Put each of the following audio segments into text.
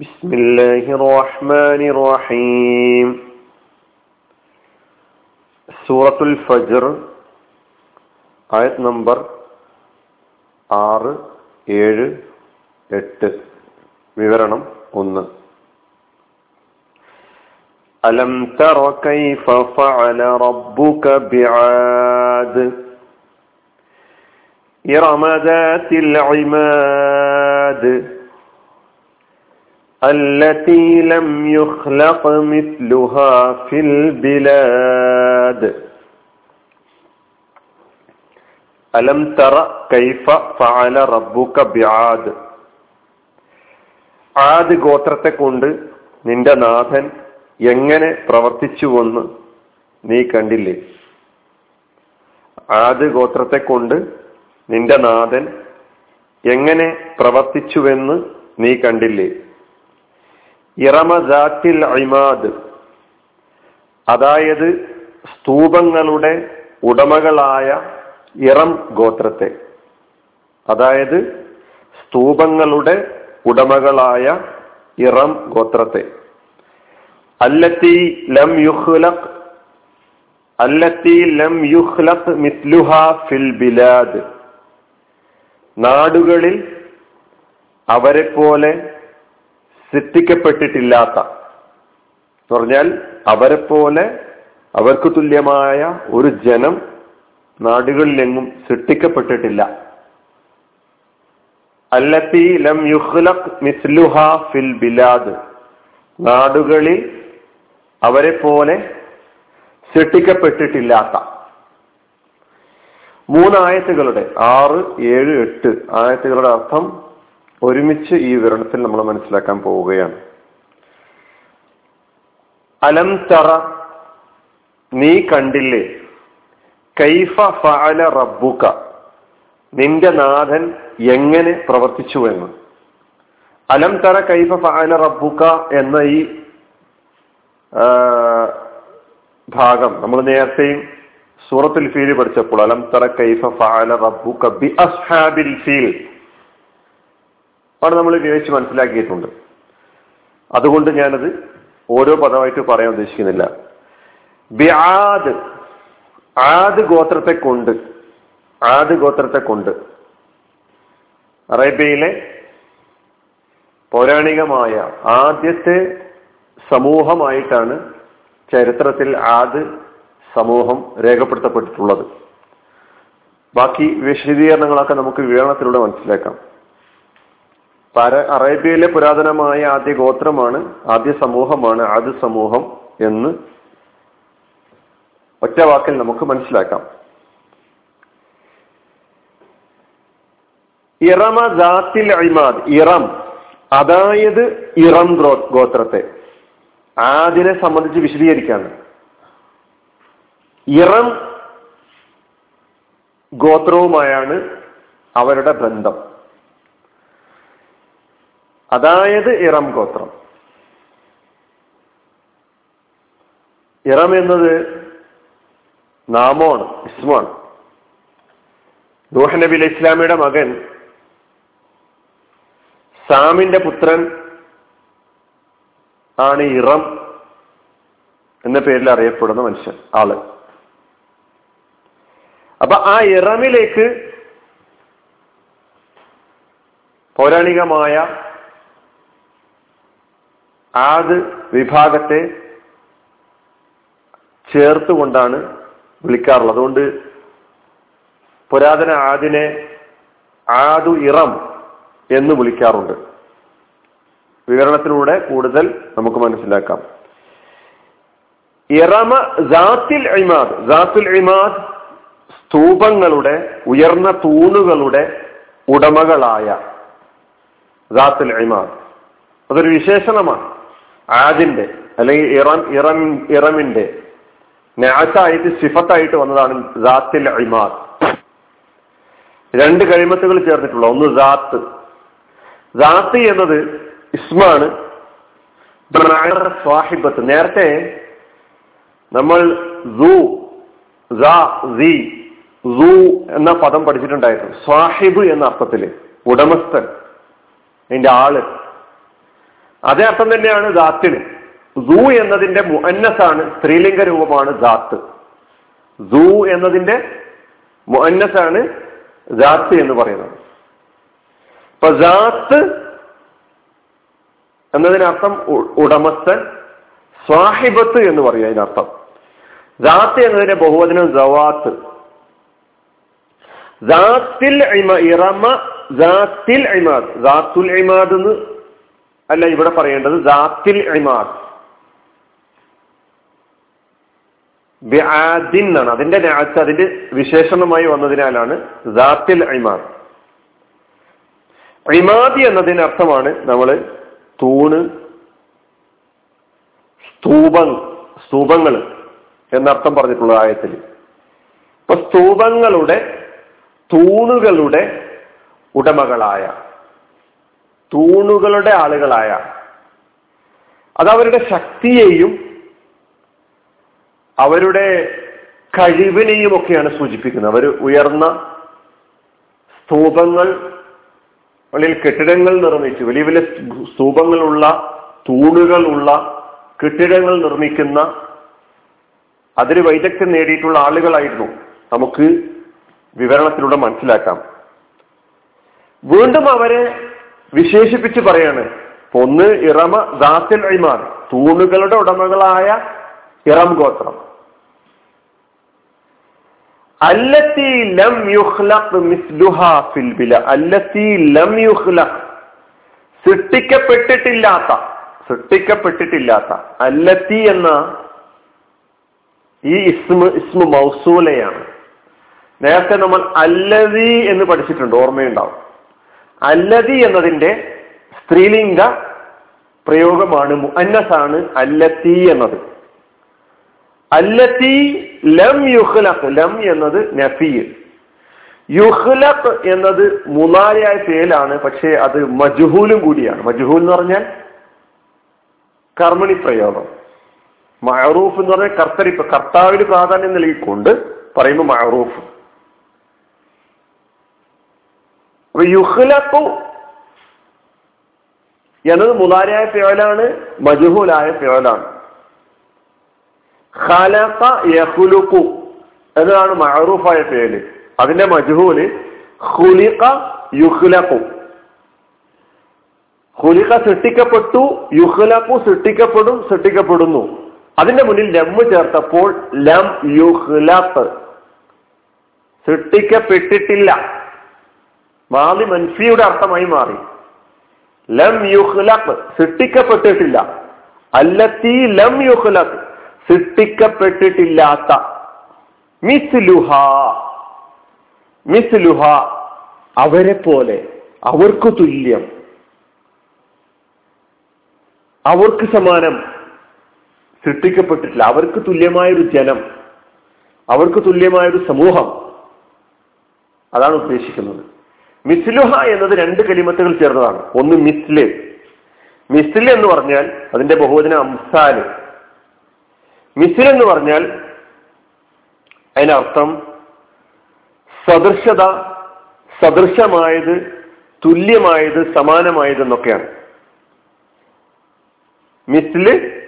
بسم الله الرحمن الرحيم സൂറത്തുൽ ഫജർ ആയത് നമ്പർ ആറ് ഏഴ് എട്ട് വിവരണം ഒന്ന് അലം തറ കൈഫ ഫഅല റബ്ബുക ബിആദ് ഇറമ ذات العماد التي لم يخلق مثلها في البلاد അലം തറ കൈഫ ഫഅല റബ്ബുക ബിആദ് ആദ് ഗോത്രത്തെ കൊണ്ട് നിന്റെ നാഥൻ എങ്ങനെ പ്രവർത്തിച്ചുവെന്ന് നീ കണ്ടില്ലേ ആദ് ഗോത്രത്തെ കൊണ്ട് നിന്റെ നാഥൻ എങ്ങനെ പ്രവർത്തിച്ചുവെന്ന് നീ കണ്ടില്ലേ ഇറമദാത്തിൽ ഇമാദ്. അതായത് സ്തൂപങ്ങളുടെ ഉടമകളായ ഇറം ഗോത്രത്തെ. അതായത് സ്തൂപങ്ങളുടെ ഉടമകളായ ഇറം ഗോത്രത്തെ. അല്ലത്തി ലം യുഹ്ലഖ് അല്ലത്തി ലം യുഹ്ലഖ് മിസ്ലുഹ ഫിൽ ബിലാദ്. നാടുകളിൽ അവരെ പോലെ സൃഷ്ടിക്കപ്പെട്ടിട്ടില്ലാത്ത. പറഞ്ഞാൽ അവരെ പോലെ അവർക്ക് തുല്യമായ ഒരു ജനം നാടുകളിലെങ്ങും സൃഷ്ടിക്കപ്പെട്ടിട്ടില്ല. അല്ലത്തി ലം യുഹ്ലഖ് മിസ്ലുഹ ഫിൽ ബിലാദ്. നാടുകളിൽ അവരെ പോലെ സൃഷ്ടിക്കപ്പെട്ടിട്ടില്ലാത്ത. മൂന്നായത്തുകളുടെ ആറ് ഏഴ് എട്ട് ആയത്തുകളുടെ അർത്ഥം ഒരുമിച്ച് ഈ വിവരണത്തിൽ നമ്മൾ മനസ്സിലാക്കാൻ പോവുകയാണ്. അലം തറ നീ കണ്ടില്ലേ? കൈഫ ഫഅല റബ്ബുക നിന്റെ നാഥൻ എങ്ങനെ പ്രവർത്തിച്ചു എന്ന്? അലം തറ കൈഫ ഫഅല റബ്ബുക എന്ന ഈ ഭാഗം നമ്മൾ നേരത്തെയും സൂറത്തുൽ ഫീൽ പഠിച്ചപ്പോൾ അലം തറ കൈഫ ഫഅല റബ്ബുക ബി അസ്ഹാബിൽ ഫീൽ അവിടെ നമ്മൾ വിവേചിച്ച് മനസ്സിലാക്കിയിട്ടുണ്ട്. അതുകൊണ്ട് ഞാനത് ഓരോ പദമായിട്ട് പറയാൻ ഉദ്ദേശിക്കുന്നില്ല. ബിആദ് ആദ് ഗോത്രത്തെ കൊണ്ട് ആദ് ഗോത്രത്തെ കൊണ്ട് അറേബ്യയിലെ പൗരാണികമായ ആദ്യത്തെ സമൂഹമായിട്ടാണ് ചരിത്രത്തിൽ ആദ് സമൂഹം രേഖപ്പെടുത്തപ്പെട്ടിട്ടുള്ളത്. ബാക്കി വിശദീകരണങ്ങളൊക്കെ നമുക്ക് വിവരണത്തിലൂടെ മനസ്സിലാക്കാം. പര അറേബ്യയിലെ പുരാതനമായ ആദ്യ ഗോത്രമാണ് ആദ്യ സമൂഹമാണ് ആദ്യ സമൂഹം എന്ന് ഒറ്റ വാക്കിൽ നമുക്ക് മനസ്സിലാക്കാം. ഇറമ ജാത്തിൽ അഴിമാദ് ഇറം. അതായത് ഇറം ഗോത്രത്തെ. ആദിനെ സംബന്ധിച്ച് വിശദീകരിക്കാണ്. ഇറം ഗോത്രവുമായാണ് അവരുടെ ബന്ധം. അതായത് ഇറം ഗോത്രം. ഇറം എന്നത് നാമോണ് ഇസ്മാണ് നൂഹ് നബി അലൈഹി ഇസ്ലാമിയുടെ മകൻ സാമിന്റെ പുത്രൻ ആണ് ഇറം എന്ന പേരിൽ അറിയപ്പെടുന്ന മനുഷ്യൻ ആൾ. അപ്പൊ ആ ഇറമിലേക്ക് പൗരാണികമായ ആദ് വിഭാഗത്തെ ചേർത്തുകൊണ്ടാണ് വിളിക്കാറുള്ളത്. അതുകൊണ്ട് പുരാതന ആദിനെ ആദു ഇറം എന്ന് വിളിക്കാറുണ്ട്. വിവരണത്തിലൂടെ കൂടുതൽ നമുക്ക് മനസ്സിലാക്കാം. ഇറമ ജാത്തിൽ ഇമാദ്. ജാത്തുൽ ഇമാദ് സ്തൂപങ്ങളുടെ ഉയർന്ന തൂണുകളുടെ ഉടമകളായ ജാത്തുൽ ഇമാദ്. അതൊരു വിശേഷണമാണ്. ആദിന്റെ അല്ലെങ്കിൽ ഇറം ഇറം ഇറമിന്റെ. നാശായിട്ട് സിഫത്തായിട്ട് വന്നതാണ് ജാത്തിൽ ഇമാദ്. രണ്ട് കഴിമത്തുകൾ ചേർന്നിട്ടുള്ള ഒന്ന് ജാത്ത് ജാത്ത് എന്നത് ഇസ്മാണ് സ്വാഹിബത്ത് നേരത്തെ നമ്മൾ എന്ന പദം പഠിച്ചിട്ടുണ്ടായിരുന്നു. സ്വാഹിബ് എന്ന അർത്ഥത്തിൽ ഉടമസ്ഥൻ അതിന്റെ ആൾ. അതേ അർത്ഥം തന്നെയാണ് ദാത്തിന്. സൂ എന്നതിന്റെ മുഅന്നസാണ് സ്ത്രീലിംഗ രൂപമാണ് ദാത്ത്. സൂ എന്നതിന്റെ മുഅന്നസാണ് ദാത്ത് എന്ന് പറയുന്നത്. ഇപ്പൊ ദാത്ത് എന്നതിനർത്ഥം ഉടമസ്ഥൻ സ്വാഹിബത്ത് എന്ന് പറയും അതിനർത്ഥം. ദാത്ത് എന്നതിന്റെ ബഹുവചനം ജവാത്ത് ദാത്തിൽ ഇറമ ദാത്തിൽ ഇമാദ്. ദാത്തുൽ ഇമാദ് എന്ന് അല്ല ഇവിടെ പറയേണ്ടത് ദാത്തിൽ ഇമാദ്. ബിആദിൻ എന്നാണ്. അതിന്റെ നാച്ച് അതിന്റെ വിശേഷണമായി വന്നതിനാലാണ് ദാത്തിൽ ഇമാദ്. ഇമാദി എന്നതിന് അർത്ഥമാണ് നമ്മൾ തൂണ് സ്തൂപ സ്തൂപങ്ങൾ എന്നർത്ഥം പറഞ്ഞിട്ടുള്ള ആയത്തിൽ. ഇപ്പൊ സ്തൂപങ്ങളുടെ തൂണുകളുടെ ഉടമകളായ തൂണുകളുടെ ആളുകളായ അത് അവരുടെ ശക്തിയെയും അവരുടെ കഴിവിനെയും ഒക്കെയാണ് സൂചിപ്പിക്കുന്നത്. അവർ ഉയർന്ന സ്തൂപങ്ങൾ അല്ലെങ്കിൽ കെട്ടിടങ്ങൾ നിർമ്മിച്ച്. വലിയ വലിയ സ്തൂപങ്ങളുള്ള തൂണുകളുള്ള കെട്ടിടങ്ങൾ നിർമ്മിക്കുന്ന അതിന് വൈദഗ്ധ്യം നേടിയിട്ടുള്ള ആളുകളായിരുന്നു. നമുക്ക് വിവരണത്തിലൂടെ മനസ്സിലാക്കാം. വീണ്ടും അവരെ വിശേഷിപ്പിച്ച് പറയാണ്. ഒന്ന് ഇറമ ദാത്തിൽ അഴിമാർ തൂണുകളുടെ ഉടമകളായ ഇറം ഗോത്രം. ലം ഫിൽ ബില ലം സൃഷ്ടിക്കപ്പെട്ടിട്ടില്ലാത്ത സൃഷ്ടിക്കപ്പെട്ടിട്ടില്ലാത്ത അല്ലത്തി എന്ന ഈ ഇസ്മു ഇസ്മു മൗസൂലയാണ്. നേരത്തെ നമ്മൾ അല്ലതി എന്ന് പഠിച്ചിട്ടുണ്ട് ഓർമ്മയുണ്ടാവും. അല്ലതി എന്നതിന്റെ സ്ത്രീലിംഗ പ്രയോഗമാണ്. മുഅന്നസാണ് അല്ലത്തി എന്നത്. അല്ലത്തി ലം യുഹ്ലഖ് ലം എന്നത് നഫീ. യുഹ്ലഖ് എന്നത് മുലാരിയായ ഫേലാണ് പക്ഷേ അത് മജുഹൂലും കൂടിയാണ്. മജുഹൂൽ എന്ന് പറഞ്ഞാൽ കർമ്മണി പ്രയോഗം. മഹറൂഫ് എന്ന് പറഞ്ഞാൽ കർത്തരി കർത്താവിന് പ്രാധാന്യം നൽകിക്കൊണ്ട് പറയുമ്പോൾ മഹറൂഫ് അപ്പൊ യുഹ്ലഖു എന്നത് മുതാരിയായ പേലാണ് മജുഹൂലായ പേലാണ് ഖലഖ യഹുലുക്കു എന്നതാണ് മഅറൂഫായ പേര് അതിന്റെ മജുഹൂൽ ഹുലിക യുഖ്ലഖു. ഹുലിക സൃഷ്ടിക്കപ്പെട്ടു യുഖ്ലഖു സൃഷ്ടിക്കപ്പെടും സൃഷ്ടിക്കപ്പെടുന്നു. അതിന്റെ മുന്നിൽ ലം ചേർത്തപ്പോൾ ലം യുഖ്ലഖ്. സൃഷ്ടിക്കപ്പെട്ടിട്ടില്ല. മാലി മൻഫിയുടെ അർത്ഥമായി മാറി. ലം യുഹ്ലഖ് സൃഷ്ടിക്കപ്പെട്ടിട്ടില്ല. അല്ലത്തി ലം യുഹ്ലഖ് സൃഷ്ടിക്കപ്പെട്ടിട്ടില്ലാത്ത. മിസ്ലുഹ മിസ്ലുഹ അവരെ പോലെ അവർക്ക് തുല്യം. അവർക്ക് സമാനം സൃഷ്ടിക്കപ്പെട്ടിട്ടില്ല. അവർക്ക് തുല്യമായൊരു ജനം അവർക്ക് തുല്യമായൊരു സമൂഹം. അതാണ് ഉദ്ദേശിക്കുന്നത്. മിസ്ലുഹ എന്നത് രണ്ട് കലിമത്തുകൾ ചേർന്നതാണ്. ഒന്ന് മിസ്ല്. മിസ്ല് എന്ന് പറഞ്ഞാൽ അതിന്റെ ബഹുവചന അംസാൽ മിസിൽ എന്ന് പറഞ്ഞാൽ അതിനർത്ഥം സദൃശത സദൃശമായത് തുല്യമായത് സമാനമായത് എന്നൊക്കെയാണ്. മിസ്ല്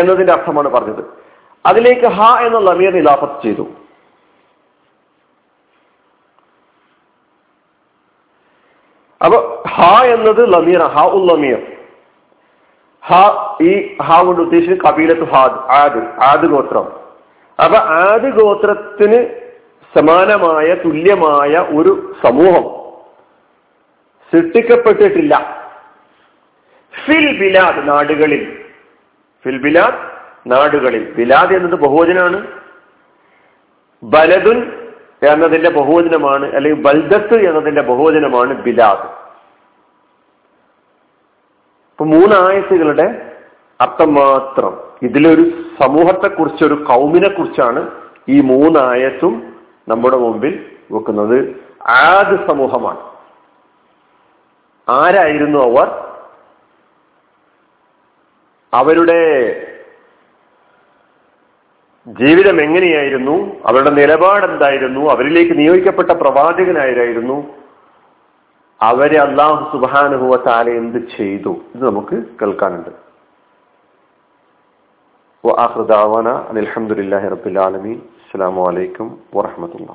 എന്നതിന്റെ അർത്ഥമാണ് പറഞ്ഞത്. അതിലേക്ക് ഹ എന്ന ലമീർ ഇലാഫത്ത് ചെയ്തു. അപ്പൊ ഹ എന്നത് ലമീർ ഹ ഉൽ ലമീർ. ഹ ഈ ഹ കൊണ്ട് ഉദ്ദേശിച്ചത് കബീലത്ത് ഹാദ് ആദ് ആദ് ഗോത്രം. അപ്പൊ ആദ് ഗോത്രത്തിന് സമാനമായ തുല്യമായ ഒരു സമൂഹം സൃഷ്ടിക്കപ്പെട്ടിട്ടില്ല. ഫിൽ ബിലാദ് നാടുകളിൽ. ഫിൽ ബിലാദ് നാടുകളിൽ. ബിലാദ് എന്നത് ബഹുവചനാണ്. ബലദുൻ എന്നതിന്റെ ബഹുവചനമാണ് അല്ലെങ്കിൽ ബൽദത്ത് എന്നതിന്റെ ബഹുവചനമാണ് ബിലാദ്. ഇപ്പൊ മൂന്നായത്തുകളുടെ അർത്ഥം മാത്രം. ഇതിലൊരു സമൂഹത്തെ കുറിച്ച് ഒരു കൗമിനെ കുറിച്ചാണ് ഈ മൂന്നായത്തും നമ്മുടെ മുമ്പിൽ വെക്കുന്നത്. ആദ് സമൂഹമാണ്. ആരായിരുന്നു അവർ? അവരുടെ ജീവിതം എങ്ങനെയായിരുന്നു? അവരുടെ നിലപാട് എന്തായിരുന്നു? അവരിലേക്ക് നിയോഗിക്കപ്പെട്ട പ്രവാചകനായിരുന്നു അവരെ അള്ളാഹു സുബാനുഭവത്താലെ എന്ത് ചെയ്തു? ഇത് നമുക്ക് കേൾക്കാനുണ്ട്. അലഹമുല്ലാ റബുലാലമീൻ അസ്സാം വലൈക്കും വാഹമത്തല്ലാ